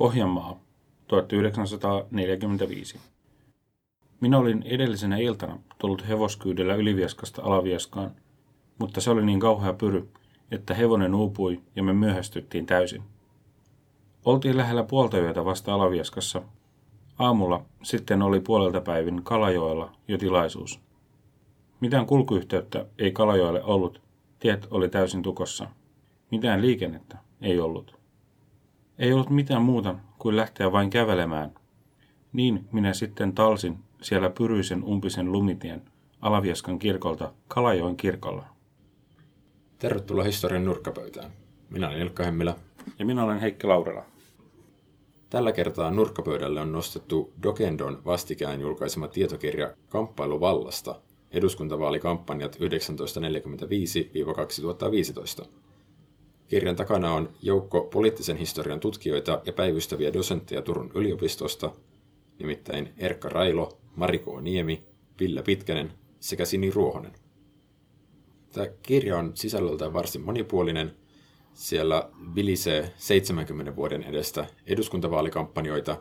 Pohjanmaa, 1945. Minä olin edellisenä iltana tullut hevoskyydellä Ylivieskasta Alavieskaan, mutta se oli niin kauhea pyry, että hevonen uupui ja me myöhästyttiin täysin. Oltiin lähellä puolta yötä vasta Alavieskassa. Aamulla sitten oli puolelta päivin Kalajoella jo tilaisuus. Mitään kulkuyhteyttä ei Kalajoelle ollut, tiet oli täysin tukossa. Mitään liikennettä ei ollut. Ei ollut mitään muuta kuin lähteä vain kävelemään. Niin minä sitten talsin siellä pyryisen umpisen lumitien Alavieskan kirkolta Kalajoen kirkolla. Tervetuloa historian nurkkapöytään. Minä olen Ilkka Hemmilä. Ja minä olen Heikki Laurela. Tällä kertaa nurkkapöydälle on nostettu Dokendon vastikään julkaisema tietokirja Kamppailu vallasta, eduskuntavaalikampanjat 1945-2015. Kirjan takana on joukko poliittisen historian tutkijoita ja päivystäviä dosentteja Turun yliopistosta, nimittäin Erkka Railo, Mariko Niemi, Ville Pitkänen sekä Sini Ruohonen. Tämä kirja on sisällöltään varsin monipuolinen. Siellä vilisee 70 vuoden edestä eduskuntavaalikampanjoita.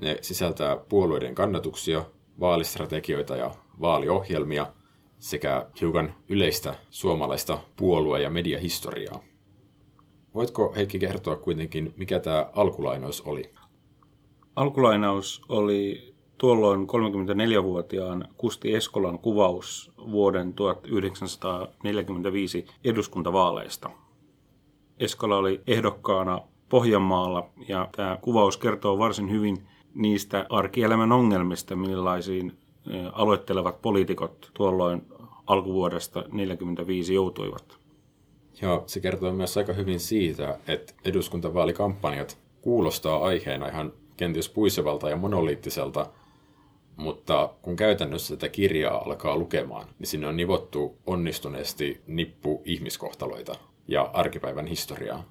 Ne sisältää puolueiden kannatuksia, vaalistrategioita ja vaaliohjelmia sekä hiukan yleistä suomalaista puolue- ja mediahistoriaa. Voitko Heikki kertoa kuitenkin, mikä tämä alkulainaus oli? Alkulainaus oli tuolloin 34-vuotiaan Kusti Eskolan kuvaus vuoden 1945 eduskuntavaaleista. Eskola oli ehdokkaana Pohjanmaalla ja tämä kuvaus kertoo varsin hyvin niistä arkielämän ongelmista, millaisiin aloittelevat poliitikot tuolloin alkuvuodesta 1945 joutuivat. Ja se kertoo myös aika hyvin siitä, että eduskuntavaalikampanjat kuulostaa aiheena ihan kenties puisevalta ja monoliittiselta, mutta kun käytännössä tätä kirjaa alkaa lukemaan, niin sinne on nivottu onnistuneesti nippu ihmiskohtaloita ja arkipäivän historiaa.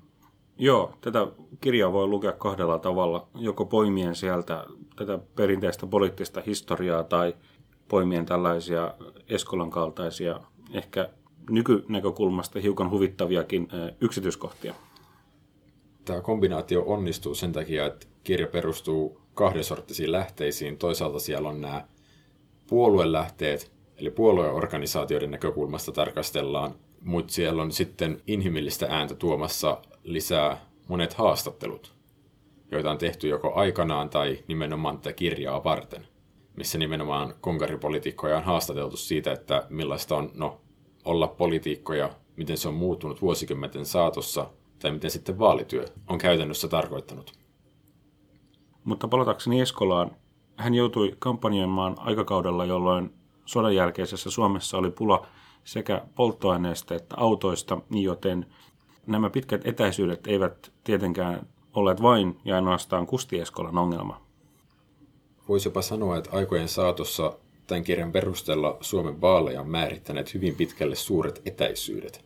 Joo, tätä kirjaa voi lukea kahdella tavalla. Joko poimien sieltä tätä perinteistä poliittista historiaa tai poimien tällaisia Eskolan kaltaisia, ehkä nykynäkökulmasta hiukan huvittaviakin yksityiskohtia. Tämä kombinaatio onnistuu sen takia, että kirja perustuu kahdensorttisiin lähteisiin. Toisaalta siellä on nämä puoluelähteet, eli puolueorganisaatioiden näkökulmasta tarkastellaan, mutta siellä on sitten inhimillistä ääntä tuomassa lisää monet haastattelut, joita on tehty joko aikanaan tai nimenomaan tätä kirjaa varten, missä nimenomaan konkaripolitiikkoja on haastateltu siitä, että millaista on no, olla poliitikkoja, miten se on muuttunut vuosikymmenten saatossa, tai miten sitten vaalityö on käytännössä tarkoittanut. Mutta palatakseni Eskolaan, hän joutui kampanjoimaan aikakaudella, jolloin sodan jälkeisessä Suomessa oli pula sekä polttoaineesta että autoista, joten nämä pitkät etäisyydet eivät tietenkään olleet vain ja ainoastaan Kusti Eskolan ongelma. Voisi jopa sanoa, että aikojen saatossa tämän kirjan perusteella Suomen vaaleja on määrittäneet hyvin pitkälle suuret etäisyydet.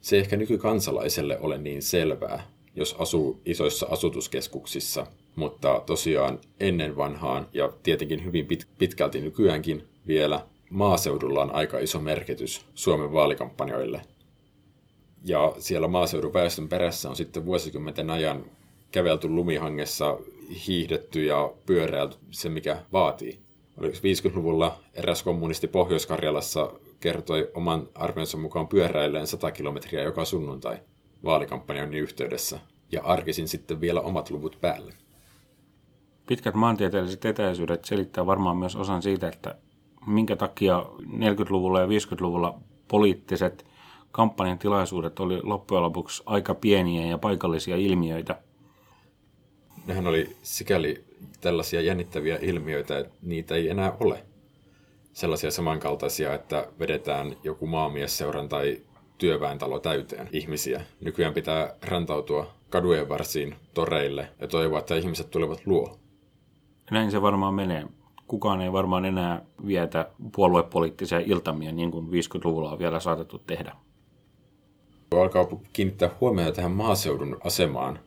Se ei ehkä nykykansalaiselle ole niin selvää, jos asuu isoissa asutuskeskuksissa, mutta tosiaan ennen vanhaan ja tietenkin hyvin pit- pitkälti nykyäänkin vielä maaseudulla on aika iso merkitys Suomen vaalikampanjoille. Ja siellä maaseudun väestön perässä on sitten vuosikymmenten ajan kävelty lumihangessa, hiihdetty ja pyöräilty se, mikä vaatii. Oliko 50-luvulla eräs kommunisti Pohjois-Karjalassa kertoi oman arvionsa mukaan pyöräilleen 100 kilometriä joka sunnuntai vaalikampanjan yhteydessä. Ja arkisin sitten vielä omat luvut päälle. Pitkät maantieteelliset etäisyydet selittää varmaan myös osan siitä, että minkä takia 40-luvulla ja 50-luvulla poliittiset kampanjan tilaisuudet oli loppujen lopuksi aika pieniä ja paikallisia ilmiöitä. Nehän oli sikäli tällaisia jännittäviä ilmiöitä, että niitä ei enää ole. Sellaisia samankaltaisia, että vedetään joku maamiesseuran tai työväentalo täyteen ihmisiä. Nykyään pitää rantautua kadujen varsiin toreille ja toivoa, että ihmiset tulevat luo. Näin se varmaan menee. Kukaan ei varmaan enää vietä puoluepoliittisia iltamia niin kuin 50-luvulla on vielä saatettu tehdä. Alkaa kiinnittää huomiota tähän maaseudun asemaan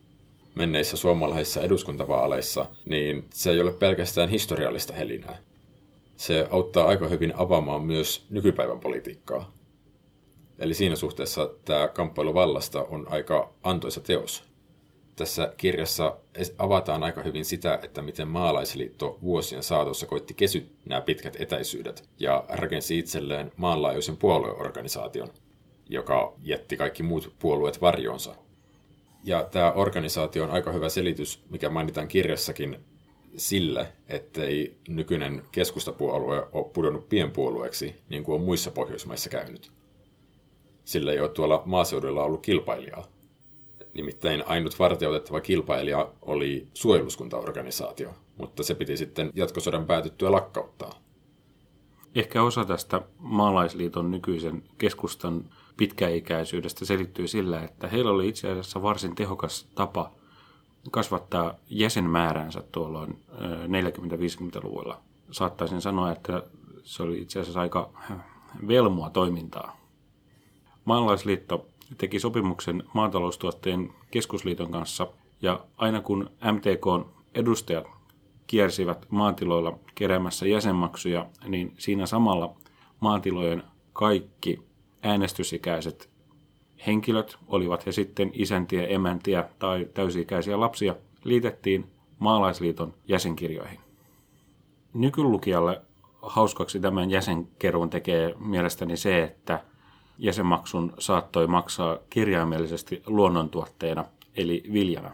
menneissä suomalaisissa eduskuntavaaleissa, niin se ei ole pelkästään historiallista helinää. Se auttaa aika hyvin avaamaan myös nykypäivän politiikkaa. Eli siinä suhteessa tämä kamppailu vallasta on aika antoisa teos. Tässä kirjassa avataan aika hyvin sitä, että miten maalaisliitto vuosien saatossa koitti kesyt nämä pitkät etäisyydet ja rakensi itselleen maanlaajuisen puolueorganisaation, joka jätti kaikki muut puolueet varjonsa. Ja tämä organisaatio on aika hyvä selitys, mikä mainitaan kirjassakin, sille, ettei nykyinen keskustapuolue ole pudonnut pienpuolueeksi, niin kuin on muissa Pohjoismaissa käynyt. Sillä ei ole tuolla maaseudulla ollut kilpailijaa. Nimittäin ainut varteutettava kilpailija oli suojeluskuntaorganisaatio, mutta se piti sitten jatkosodan päätyttyä lakkauttaa. Ehkä osa tästä maalaisliiton nykyisen keskustan pitkäikäisyydestä selittyy sillä, että heillä oli itse asiassa varsin tehokas tapa kasvattaa jäsenmääränsä tuolloin 40-50-luvulla. Saattaisin sanoa, että se oli itse asiassa aika velmua toimintaa. Maalaisliitto teki sopimuksen maataloustuotteen keskusliiton kanssa ja aina kun MTK edustajat kiersivät maatiloilla keräämässä jäsenmaksuja, niin siinä samalla maatilojen kaikki äänestysikäiset henkilöt, olivat he sitten isäntiä, emäntiä tai täysi-ikäisiä lapsia, liitettiin maalaisliiton jäsenkirjoihin. Nykylukijalle hauskaksi tämän jäsenkeruun tekee mielestäni se, että jäsenmaksun saattoi maksaa kirjaimellisesti luonnontuotteena, eli viljana.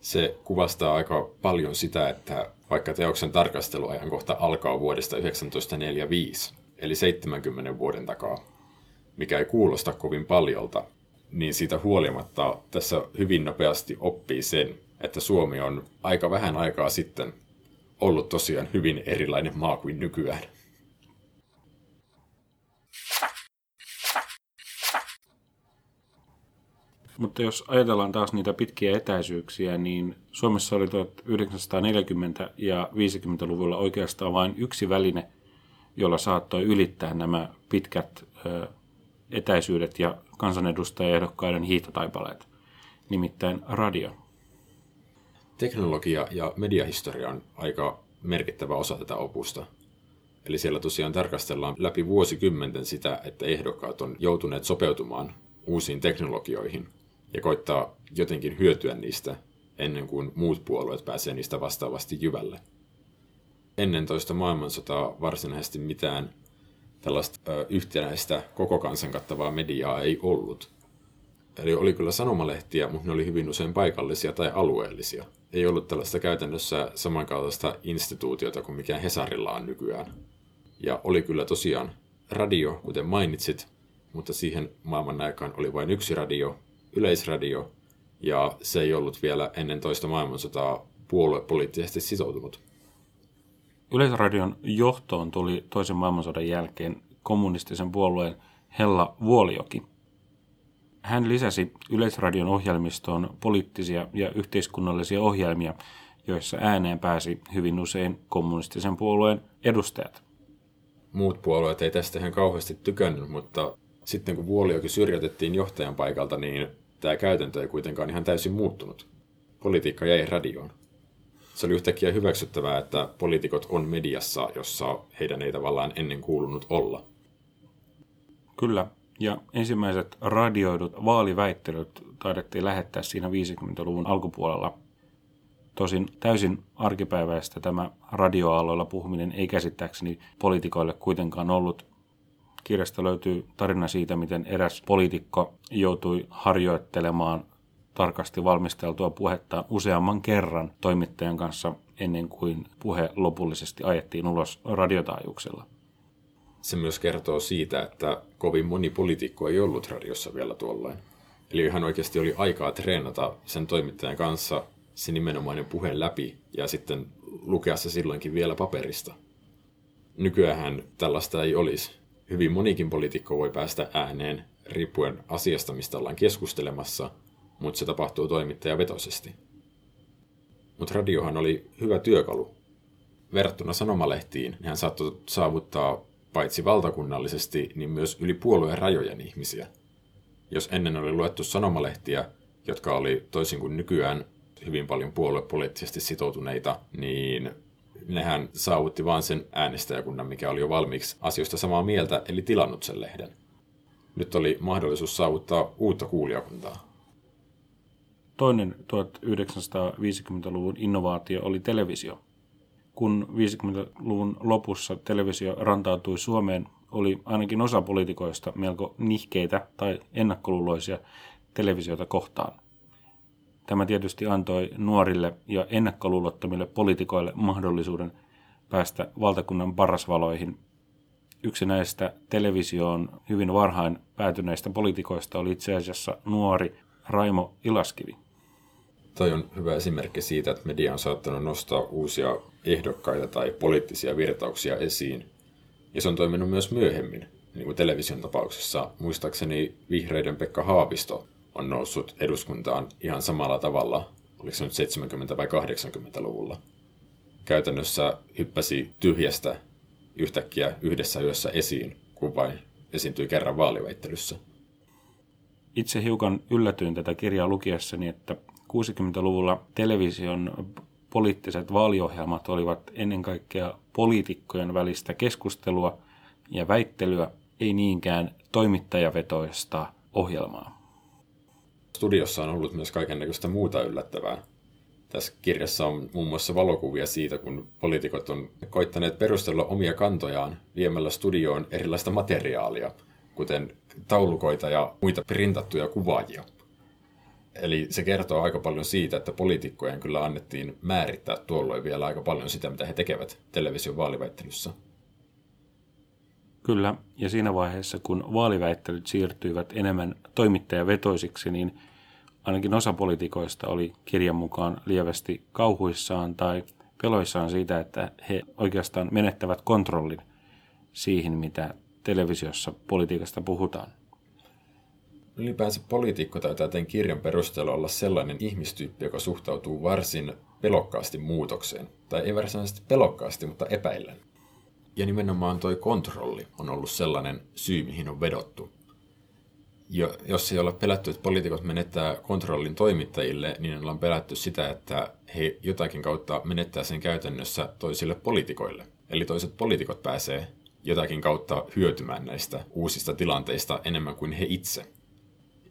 Se kuvastaa aika paljon sitä, että vaikka teoksen tarkasteluajankohta alkaa vuodesta 1945, eli 70 vuoden takaa, mikä ei kuulosta kovin paljolta, niin siitä huolimatta tässä hyvin nopeasti oppii sen, että Suomi on aika vähän aikaa sitten ollut tosiaan hyvin erilainen maa kuin nykyään. Mutta jos ajatellaan taas niitä pitkiä etäisyyksiä, niin Suomessa oli 1940- ja 50-luvulla oikeastaan vain yksi väline, jolla saattoi ylittää nämä pitkät etäisyydet ja kansanedustajaehdokkaiden hiihtotaipaleet, nimittäin radio. Teknologia ja mediahistoria on aika merkittävä osa tätä opusta. Eli siellä tosiaan tarkastellaan läpi vuosikymmenten sitä, että ehdokkaat on joutuneet sopeutumaan uusiin teknologioihin ja koittaa jotenkin hyötyä niistä ennen kuin muut puolueet pääsee niistä vastaavasti jyvälle. Ennen toista maailmansotaa varsinaisesti mitään tällaista yhtenäistä koko kansan kattavaa mediaa ei ollut. Eli oli kyllä sanomalehtiä, mutta ne oli hyvin usein paikallisia tai alueellisia. Ei ollut tällaista käytännössä samankaltaista instituutiota kuin mikään Hesarilla on nykyään. Ja oli kyllä tosiaan radio, kuten mainitsit, mutta siihen maailman aikaan oli vain yksi radio, yleisradio, ja se ei ollut vielä ennen toista maailmansotaa puoluepoliittisesti sitoutunut. Yleisradion johtoon tuli toisen maailmansodan jälkeen kommunistisen puolueen Hella Vuolioki. Hän lisäsi Yleisradion ohjelmistoon poliittisia ja yhteiskunnallisia ohjelmia, joissa ääneen pääsi hyvin usein kommunistisen puolueen edustajat. Muut puolueet ei tästä ihan kauheasti tykännyt, mutta sitten kun Vuolioki syrjätettiin johtajan paikalta, niin tämä käytäntö ei kuitenkaan ihan täysin muuttunut. Politiikka jäi radioon se oli yhtäkkiä hyväksyttävää, että poliitikot on mediassa, jossa heidän ei tavallaan ennen kuulunut olla. Kyllä, ja ensimmäiset radioidut vaaliväittelyt taidettiin lähettää siinä 50-luvun alkupuolella. Tosin täysin arkipäiväistä tämä radioaalloilla puhuminen ei käsittääkseni poliitikoille kuitenkaan ollut. Kirjasta löytyy tarina siitä, miten eräs poliitikko joutui harjoittelemaan tarkasti valmisteltua puhetta useamman kerran toimittajan kanssa ennen kuin puhe lopullisesti ajettiin ulos radiotaajuuksella. Se myös kertoo siitä, että kovin moni poliitikko ei ollut radiossa vielä tuollain. Eli hän oikeasti oli aikaa treenata sen toimittajan kanssa se nimenomainen puhe läpi ja sitten lukea se silloinkin vielä paperista. Nykyään tällaista ei olisi. Hyvin monikin poliitikko voi päästä ääneen riippuen asiasta, mistä ollaan keskustelemassa – mutta se tapahtuu toimittajavetoisesti. Mutta radiohan oli hyvä työkalu. Verrattuna sanomalehtiin niin hän saattoi saavuttaa paitsi valtakunnallisesti, niin myös yli puolueen rajojen ihmisiä. Jos ennen oli luettu sanomalehtiä, jotka oli toisin kuin nykyään hyvin paljon puoluepoliittisesti sitoutuneita, niin nehän saavutti vain sen äänestäjäkunnan, mikä oli jo valmiiksi asioista samaa mieltä, eli tilannut sen lehden. Nyt oli mahdollisuus saavuttaa uutta kuulijakuntaa. Toinen 1950-luvun innovaatio oli televisio. Kun 50-luvun lopussa televisio rantautui Suomeen, oli ainakin osa poliitikoista melko nihkeitä tai ennakkoluuloisia televisiota kohtaan. Tämä tietysti antoi nuorille ja ennakkoluulottomille poliitikoille mahdollisuuden päästä valtakunnan parasvaloihin. Yksi näistä televisioon hyvin varhain päätyneistä poliitikoista oli itse asiassa nuori Raimo Ilaskivi. Toi on hyvä esimerkki siitä, että media on saattanut nostaa uusia ehdokkaita tai poliittisia virtauksia esiin. Ja se on toiminut myös myöhemmin, niin kuin television tapauksessa. Muistaakseni vihreiden Pekka Haavisto on noussut eduskuntaan ihan samalla tavalla, oliko se nyt 70- vai 80-luvulla. Käytännössä hyppäsi tyhjästä yhtäkkiä yhdessä yössä esiin, kun vain esiintyi kerran vaaliväittelyssä. Itse hiukan yllätyin tätä kirjaa lukiessani, että 60-luvulla television poliittiset vaaliohjelmat olivat ennen kaikkea poliitikkojen välistä keskustelua ja väittelyä, ei niinkään toimittajavetoista ohjelmaa. Studiossa on ollut myös kaikenlaista muuta yllättävää. Tässä kirjassa on muun muassa valokuvia siitä, kun poliitikot on koittaneet perustella omia kantojaan viemällä studioon erilaista materiaalia, kuten taulukoita ja muita printattuja kuvaajia. Eli se kertoo aika paljon siitä, että poliitikkojen kyllä annettiin määrittää tuolloin vielä aika paljon sitä, mitä he tekevät television vaaliväittelyssä. Kyllä, ja siinä vaiheessa, kun vaaliväittelyt siirtyivät enemmän toimittajavetoisiksi, niin ainakin osa poliitikoista oli kirjan mukaan lievästi kauhuissaan tai peloissaan siitä, että he oikeastaan menettävät kontrollin siihen, mitä televisiossa politiikasta puhutaan. Ylipäänsä poliitikko taitaa tämän kirjan perusteella olla sellainen ihmistyyppi, joka suhtautuu varsin pelokkaasti muutokseen. Tai ei varsinaisesti pelokkaasti, mutta epäillen. Ja nimenomaan toi kontrolli on ollut sellainen syy, mihin on vedottu. Jo, jos ei olla pelätty, että poliitikot menettää kontrollin toimittajille, niin ollaan pelätty sitä, että he jotakin kautta menettää sen käytännössä toisille poliitikoille. Eli toiset poliitikot pääsee jotakin kautta hyötymään näistä uusista tilanteista enemmän kuin he itse.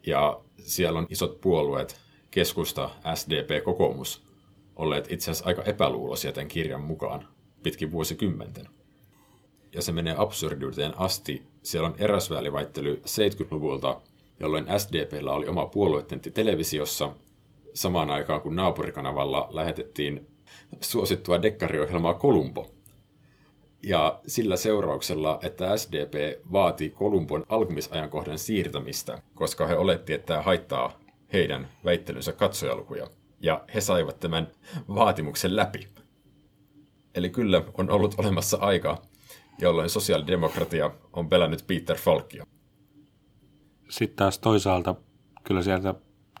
Ja siellä on isot puolueet, keskusta, SDP, kokoomus, olleet itse asiassa aika epäluuloisia tämän kirjan mukaan pitkin vuosikymmenten. Ja se menee absurdiuteen asti. Siellä on eräsväliväittely 70-luvulta, jolloin SDPllä oli oma puoluetentti televisiossa, samaan aikaan kun naapurikanavalla lähetettiin suosittua dekkariohjelmaa Kolumbo, ja sillä seurauksella, että SDP vaati Kolumbon alkumisajankohdan siirtämistä, koska he oletti, että tämä haittaa heidän väittelynsä katsojalukuja. Ja he saivat tämän vaatimuksen läpi. Eli kyllä on ollut olemassa aika, jolloin sosiaalidemokratia on pelännyt Peter Falkia. Sitten taas toisaalta kyllä sieltä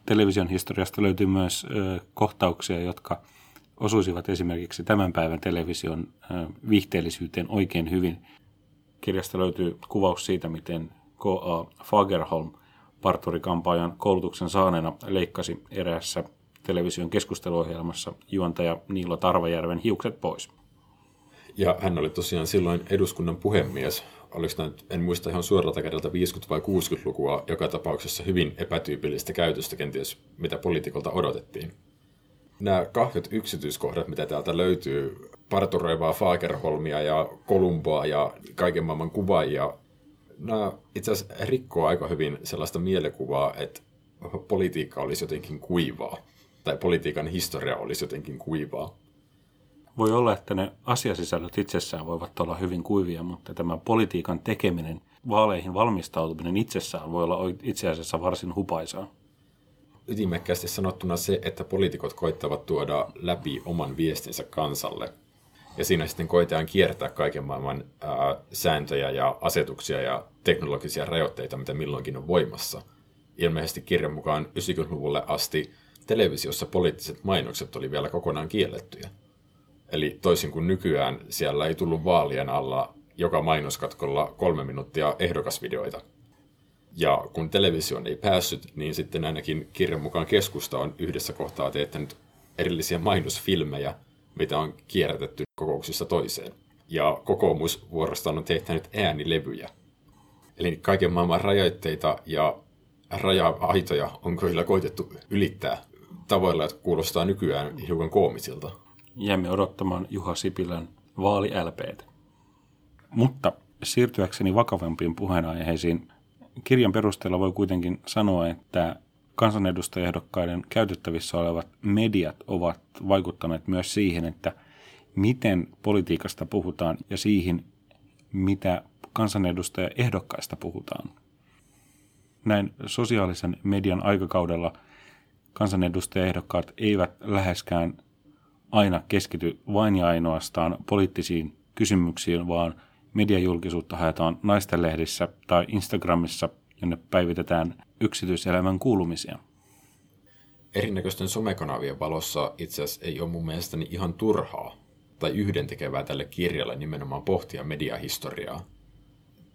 television historiasta löytyy myös ö, kohtauksia, jotka – osuisivat esimerkiksi tämän päivän television viihteellisyyteen oikein hyvin. Kirjasta löytyy kuvaus siitä, miten K.A. Fagerholm parturikampaajan koulutuksen saaneena leikkasi eräässä television keskusteluohjelmassa juontaja Niilo Tarvajärven hiukset pois. Ja hän oli tosiaan silloin eduskunnan puhemies. Oliko tämä, en muista ihan suoralta kädeltä 50- vai 60-lukua, joka tapauksessa hyvin epätyypillistä käytöstä kenties, mitä poliitikolta odotettiin nämä kahdet yksityiskohdat, mitä täältä löytyy, parturoivaa Fagerholmia ja Kolumboa ja kaiken maailman kuvaajia, nämä itse asiassa rikkoo aika hyvin sellaista mielikuvaa, että politiikka olisi jotenkin kuivaa, tai politiikan historia olisi jotenkin kuivaa. Voi olla, että ne asiasisällöt itsessään voivat olla hyvin kuivia, mutta tämä politiikan tekeminen, vaaleihin valmistautuminen itsessään voi olla itse asiassa varsin hupaisaa ytimekkäästi sanottuna se, että poliitikot koittavat tuoda läpi oman viestinsä kansalle. Ja siinä sitten koitetaan kiertää kaiken maailman ää, sääntöjä ja asetuksia ja teknologisia rajoitteita, mitä milloinkin on voimassa. Ilmeisesti kirjan mukaan 90-luvulle asti televisiossa poliittiset mainokset oli vielä kokonaan kiellettyjä. Eli toisin kuin nykyään, siellä ei tullut vaalien alla joka mainoskatkolla kolme minuuttia ehdokasvideoita – ja kun televisioon ei päässyt, niin sitten ainakin kirjan mukaan keskusta on yhdessä kohtaa teettänyt erillisiä mainosfilmejä, mitä on kierrätetty kokouksissa toiseen. Ja kokoomus vuorostaan on tehtänyt äänilevyjä. Eli kaiken maailman rajoitteita ja raja-aitoja on kyllä koitettu ylittää tavoilla, jotka kuulostaa nykyään hiukan koomisilta. Jäämme odottamaan Juha Sipilän vaali Mutta siirtyäkseni vakavampiin puheenaiheisiin, kirjan perusteella voi kuitenkin sanoa, että kansanedustajaehdokkaiden käytettävissä olevat mediat ovat vaikuttaneet myös siihen, että miten politiikasta puhutaan ja siihen, mitä kansanedustajaehdokkaista puhutaan. Näin sosiaalisen median aikakaudella kansanedustajaehdokkaat eivät läheskään aina keskity vain ja ainoastaan poliittisiin kysymyksiin, vaan mediajulkisuutta haetaan naistenlehdissä tai Instagramissa, jonne päivitetään yksityiselämän kuulumisia. Erinäköisten somekanavien valossa itse asiassa ei ole mun mielestäni ihan turhaa tai yhdentekevää tälle kirjalle nimenomaan pohtia mediahistoriaa.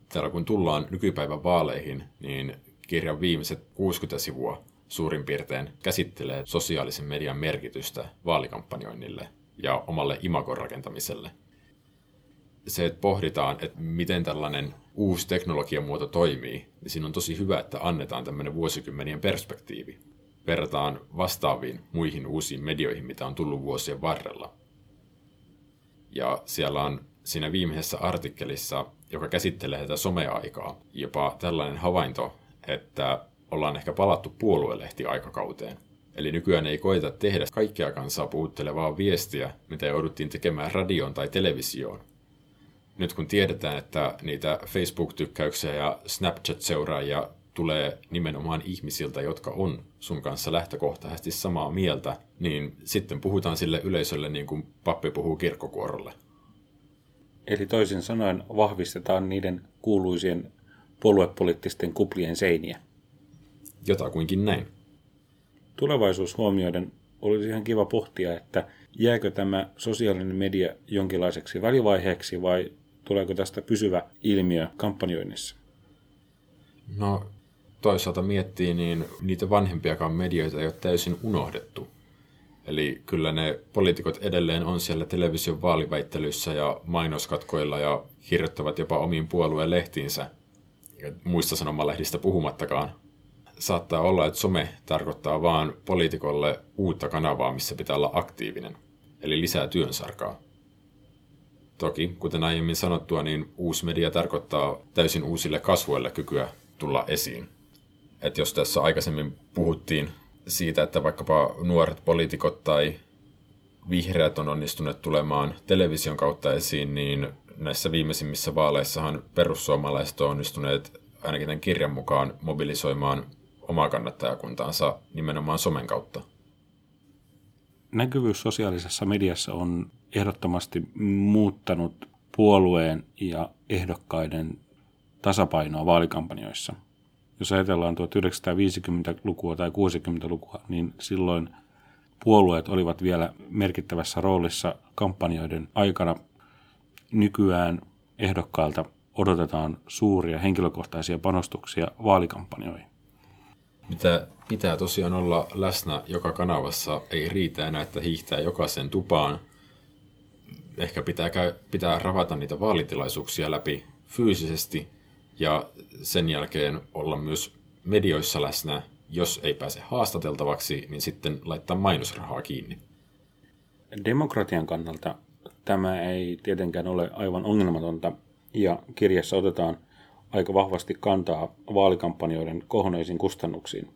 Täällä kun tullaan nykypäivän vaaleihin, niin kirjan viimeiset 60 sivua suurin piirtein käsittelee sosiaalisen median merkitystä vaalikampanjoinnille ja omalle imagon rakentamiselle. Se, että pohditaan, että miten tällainen uusi teknologiamuoto toimii, niin siinä on tosi hyvä, että annetaan tämmöinen vuosikymmenien perspektiivi. Verrataan vastaaviin muihin uusiin medioihin, mitä on tullut vuosien varrella. Ja siellä on siinä viimeisessä artikkelissa, joka käsittelee tätä someaikaa, jopa tällainen havainto, että ollaan ehkä palattu puoluelehti-aikakauteen. Eli nykyään ei koeta tehdä kaikkea kansaa puhuttelevaa viestiä, mitä jouduttiin tekemään radioon tai televisioon. Nyt kun tiedetään, että niitä Facebook-tykkäyksiä ja Snapchat-seuraajia tulee nimenomaan ihmisiltä, jotka on sun kanssa lähtökohtaisesti samaa mieltä, niin sitten puhutaan sille yleisölle niin kuin pappi puhuu kirkkokuorolle. Eli toisin sanoen vahvistetaan niiden kuuluisien puoluepoliittisten kuplien seiniä. Jotakuinkin näin. Tulevaisuus huomioiden olisi ihan kiva pohtia, että jääkö tämä sosiaalinen media jonkinlaiseksi välivaiheeksi vai tuleeko tästä pysyvä ilmiö kampanjoinnissa? No toisaalta miettii, niin niitä vanhempiakaan medioita ei ole täysin unohdettu. Eli kyllä ne poliitikot edelleen on siellä television vaaliväittelyissä ja mainoskatkoilla ja kirjoittavat jopa omiin puolueen lehtiinsä. Muista sanomalehdistä puhumattakaan saattaa olla, että some tarkoittaa vaan poliitikolle uutta kanavaa, missä pitää olla aktiivinen, eli lisää työnsarkaa. Toki, kuten aiemmin sanottua, niin uusi media tarkoittaa täysin uusille kasvoille kykyä tulla esiin. Et jos tässä aikaisemmin puhuttiin siitä, että vaikkapa nuoret poliitikot tai vihreät on onnistuneet tulemaan television kautta esiin, niin näissä viimeisimmissä vaaleissahan perussuomalaiset on onnistuneet ainakin tämän kirjan mukaan mobilisoimaan omaa kannattajakuntaansa nimenomaan somen kautta. Näkyvyys sosiaalisessa mediassa on ehdottomasti muuttanut puolueen ja ehdokkaiden tasapainoa vaalikampanjoissa. Jos ajatellaan 1950-lukua tai 60-lukua, niin silloin puolueet olivat vielä merkittävässä roolissa kampanjoiden aikana. Nykyään ehdokkailta odotetaan suuria henkilökohtaisia panostuksia vaalikampanjoihin mitä pitää tosiaan olla läsnä joka kanavassa. Ei riitä enää, että hiihtää jokaisen tupaan. Ehkä pitää, käy, pitää ravata niitä vaalitilaisuuksia läpi fyysisesti ja sen jälkeen olla myös medioissa läsnä. Jos ei pääse haastateltavaksi, niin sitten laittaa mainosrahaa kiinni. Demokratian kannalta tämä ei tietenkään ole aivan ongelmatonta ja kirjassa otetaan – aika vahvasti kantaa vaalikampanjoiden kohonneisiin kustannuksiin.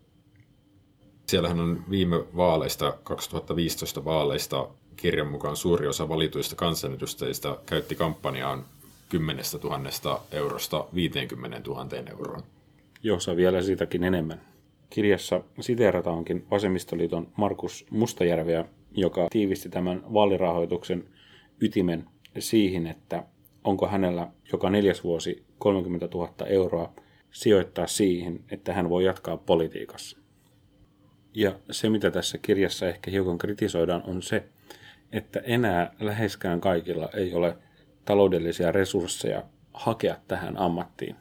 Siellähän on viime vaaleista, 2015 vaaleista, kirjan mukaan suuri osa valituista kansanedustajista käytti kampanjaan 10 000 eurosta 50 000 euroon. Jossa vielä sitäkin enemmän. Kirjassa siteerataankin Vasemmistoliiton Markus Mustajärveä, joka tiivisti tämän vaalirahoituksen ytimen siihen, että onko hänellä joka neljäs vuosi 30 000 euroa sijoittaa siihen, että hän voi jatkaa politiikassa. Ja se, mitä tässä kirjassa ehkä hiukan kritisoidaan, on se, että enää läheskään kaikilla ei ole taloudellisia resursseja hakea tähän ammattiin.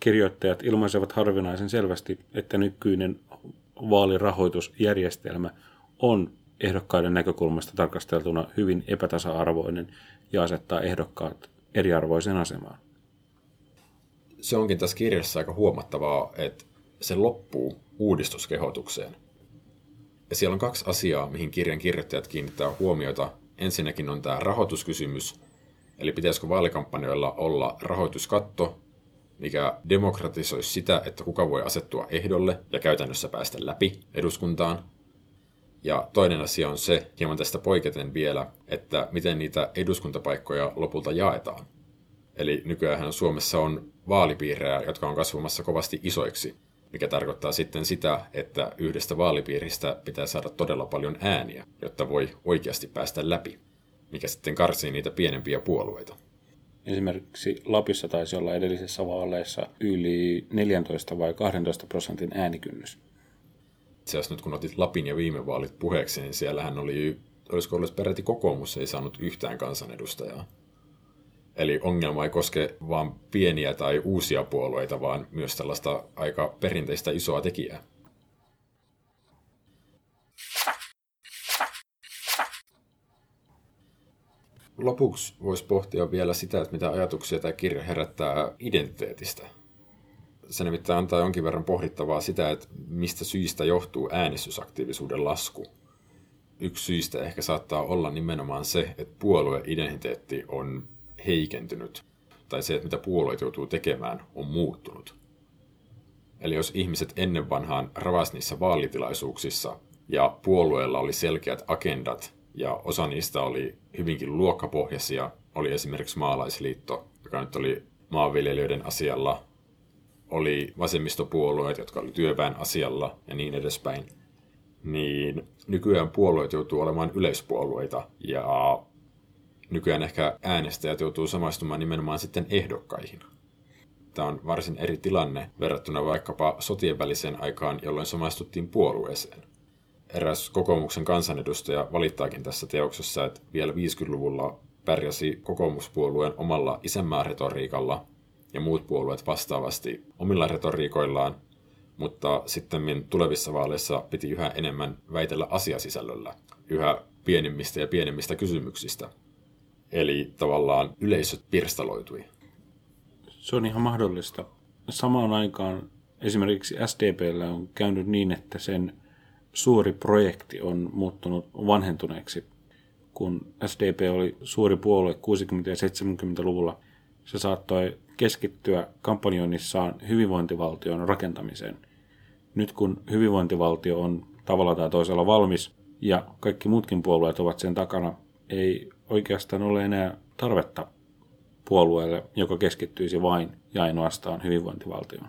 Kirjoittajat ilmaisevat harvinaisen selvästi, että nykyinen vaalirahoitusjärjestelmä on ehdokkaiden näkökulmasta tarkasteltuna hyvin epätasa-arvoinen ja asettaa ehdokkaat eriarvoiseen asemaan. Se onkin tässä kirjassa aika huomattavaa, että se loppuu uudistuskehotukseen. Ja siellä on kaksi asiaa, mihin kirjan kirjoittajat kiinnittää huomiota. Ensinnäkin on tämä rahoituskysymys, eli pitäisikö vaalikampanjoilla olla rahoituskatto, mikä demokratisoisi sitä, että kuka voi asettua ehdolle ja käytännössä päästä läpi eduskuntaan. Ja toinen asia on se, hieman tästä poiketen vielä, että miten niitä eduskuntapaikkoja lopulta jaetaan. Eli nykyään Suomessa on vaalipiirejä, jotka on kasvamassa kovasti isoiksi, mikä tarkoittaa sitten sitä, että yhdestä vaalipiiristä pitää saada todella paljon ääniä, jotta voi oikeasti päästä läpi, mikä sitten karsii niitä pienempiä puolueita. Esimerkiksi Lapissa taisi olla edellisissä vaaleissa yli 14 vai 12 prosentin äänikynnys. Itse asiassa nyt kun otit Lapin ja viime vaalit puheeksi, niin siellähän oli, olisiko ollut peräti kokoomus, ei saanut yhtään kansanedustajaa. Eli ongelma ei koske vain pieniä tai uusia puolueita, vaan myös tällaista aika perinteistä isoa tekijää. Lopuksi voisi pohtia vielä sitä, että mitä ajatuksia tämä kirja herättää identiteetistä. Se nimittäin antaa jonkin verran pohdittavaa sitä, että mistä syistä johtuu äänestysaktiivisuuden lasku. Yksi syistä ehkä saattaa olla nimenomaan se, että puolueidentiteetti on heikentynyt, tai se, että mitä puolueet joutuu tekemään, on muuttunut. Eli jos ihmiset ennen vanhaan ravas niissä vaalitilaisuuksissa ja puolueella oli selkeät agendat ja osa niistä oli hyvinkin luokkapohjaisia, oli esimerkiksi maalaisliitto, joka nyt oli maanviljelijöiden asialla, oli vasemmistopuolueet, jotka oli työväen asialla ja niin edespäin, niin nykyään puolueet joutuu olemaan yleispuolueita ja nykyään ehkä äänestäjät joutuu samaistumaan nimenomaan sitten ehdokkaihin. Tämä on varsin eri tilanne verrattuna vaikkapa sotien väliseen aikaan, jolloin samaistuttiin puolueeseen. Eräs kokoomuksen kansanedustaja valittaakin tässä teoksessa, että vielä 50-luvulla pärjäsi kokoomuspuolueen omalla isänmääretoriikalla ja muut puolueet vastaavasti omilla retoriikoillaan, mutta sitten tulevissa vaaleissa piti yhä enemmän väitellä asiasisällöllä, yhä pienemmistä ja pienemmistä kysymyksistä – Eli tavallaan yleisöt pirstaloitui. Se on ihan mahdollista. Samaan aikaan esimerkiksi SDPllä on käynyt niin, että sen suuri projekti on muuttunut vanhentuneeksi. Kun SDP oli suuri puolue 60- ja 70-luvulla, se saattoi keskittyä kampanjoinnissaan hyvinvointivaltion rakentamiseen. Nyt kun hyvinvointivaltio on tavalla tai toisella valmis ja kaikki muutkin puolueet ovat sen takana, ei oikeastaan ole enää tarvetta puolueelle, joka keskittyisi vain ja ainoastaan hyvinvointivaltioon.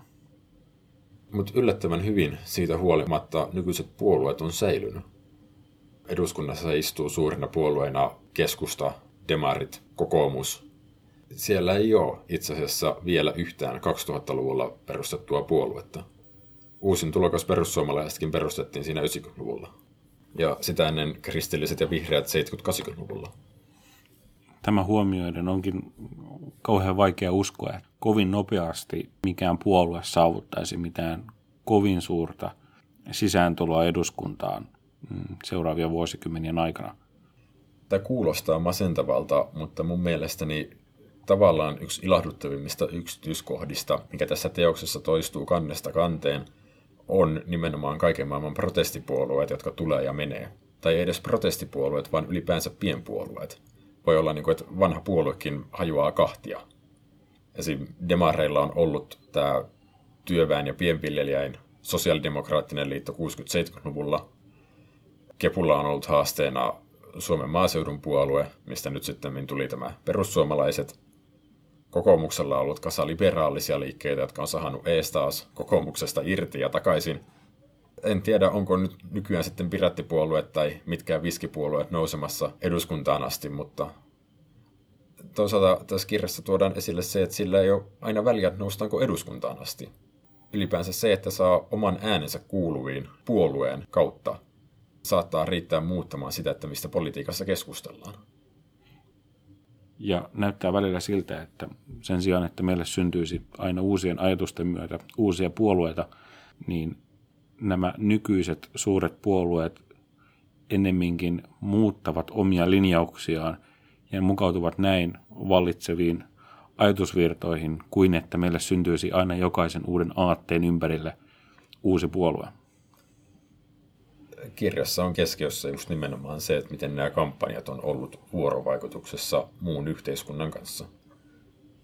Mutta yllättävän hyvin siitä huolimatta nykyiset puolueet on säilynyt. Eduskunnassa istuu suurina puolueina keskusta, demarit, kokoomus. Siellä ei ole itse asiassa vielä yhtään 2000-luvulla perustettua puoluetta. Uusin tulokas perussuomalaisetkin perustettiin siinä 90-luvulla. Ja sitä ennen kristilliset ja vihreät 70-80-luvulla tämä huomioiden onkin kauhean vaikea uskoa, että kovin nopeasti mikään puolue saavuttaisi mitään kovin suurta sisääntuloa eduskuntaan mm, seuraavien vuosikymmenien aikana. Tämä kuulostaa masentavalta, mutta mun mielestäni tavallaan yksi ilahduttavimmista yksityiskohdista, mikä tässä teoksessa toistuu kannesta kanteen, on nimenomaan kaiken maailman protestipuolueet, jotka tulee ja menee. Tai ei edes protestipuolueet, vaan ylipäänsä pienpuolueet voi olla, niin kuin, että vanha puoluekin hajuaa kahtia. Esim. demareilla on ollut tämä työväen ja pienviljelijäin sosiaalidemokraattinen liitto 60-70-luvulla. Kepulla on ollut haasteena Suomen maaseudun puolue, mistä nyt sitten tuli tämä perussuomalaiset. Kokoomuksella on ollut kasa liberaalisia liikkeitä, jotka on sahannut ees taas kokoomuksesta irti ja takaisin – en tiedä, onko nyt nykyään sitten pirattipuolueet tai mitkään viskipuolueet nousemassa eduskuntaan asti, mutta toisaalta tässä kirjassa tuodaan esille se, että sillä ei ole aina väliä, noustaanko eduskuntaan asti. Ylipäänsä se, että saa oman äänensä kuuluviin puolueen kautta, saattaa riittää muuttamaan sitä, että mistä politiikassa keskustellaan. Ja näyttää välillä siltä, että sen sijaan, että meille syntyisi aina uusien ajatusten myötä uusia puolueita, niin nämä nykyiset suuret puolueet ennemminkin muuttavat omia linjauksiaan ja mukautuvat näin vallitseviin ajatusvirtoihin kuin että meille syntyisi aina jokaisen uuden aatteen ympärille uusi puolue. Kirjassa on keskiössä just nimenomaan se, että miten nämä kampanjat on ollut vuorovaikutuksessa muun yhteiskunnan kanssa.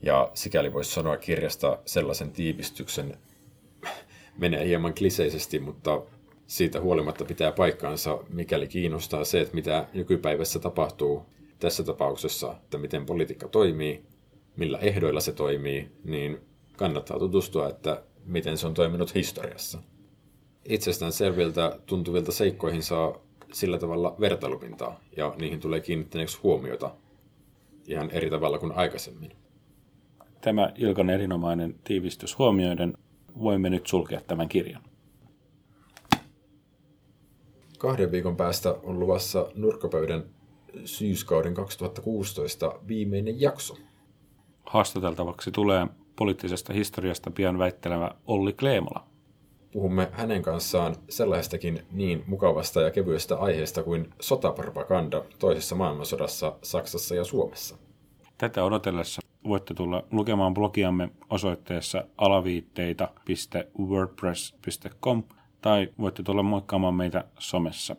Ja sikäli voisi sanoa kirjasta sellaisen tiivistyksen, menee hieman kliseisesti, mutta siitä huolimatta pitää paikkaansa, mikäli kiinnostaa se, että mitä nykypäivässä tapahtuu tässä tapauksessa, että miten politiikka toimii, millä ehdoilla se toimii, niin kannattaa tutustua, että miten se on toiminut historiassa. Itsestään selviltä tuntuvilta seikkoihin saa sillä tavalla vertailupintaa, ja niihin tulee kiinnittäneeksi huomiota ihan eri tavalla kuin aikaisemmin. Tämä Ilkan erinomainen tiivistys huomioiden voimme nyt sulkea tämän kirjan. Kahden viikon päästä on luvassa nurkkapöydän syyskauden 2016 viimeinen jakso. Haastateltavaksi tulee poliittisesta historiasta pian väittelevä Olli Kleemola. Puhumme hänen kanssaan sellaisestakin niin mukavasta ja kevyestä aiheesta kuin sotapropaganda toisessa maailmansodassa Saksassa ja Suomessa. Tätä odotellessa voitte tulla lukemaan blogiamme osoitteessa alaviitteita.wordpress.com tai voitte tulla moikkaamaan meitä somessa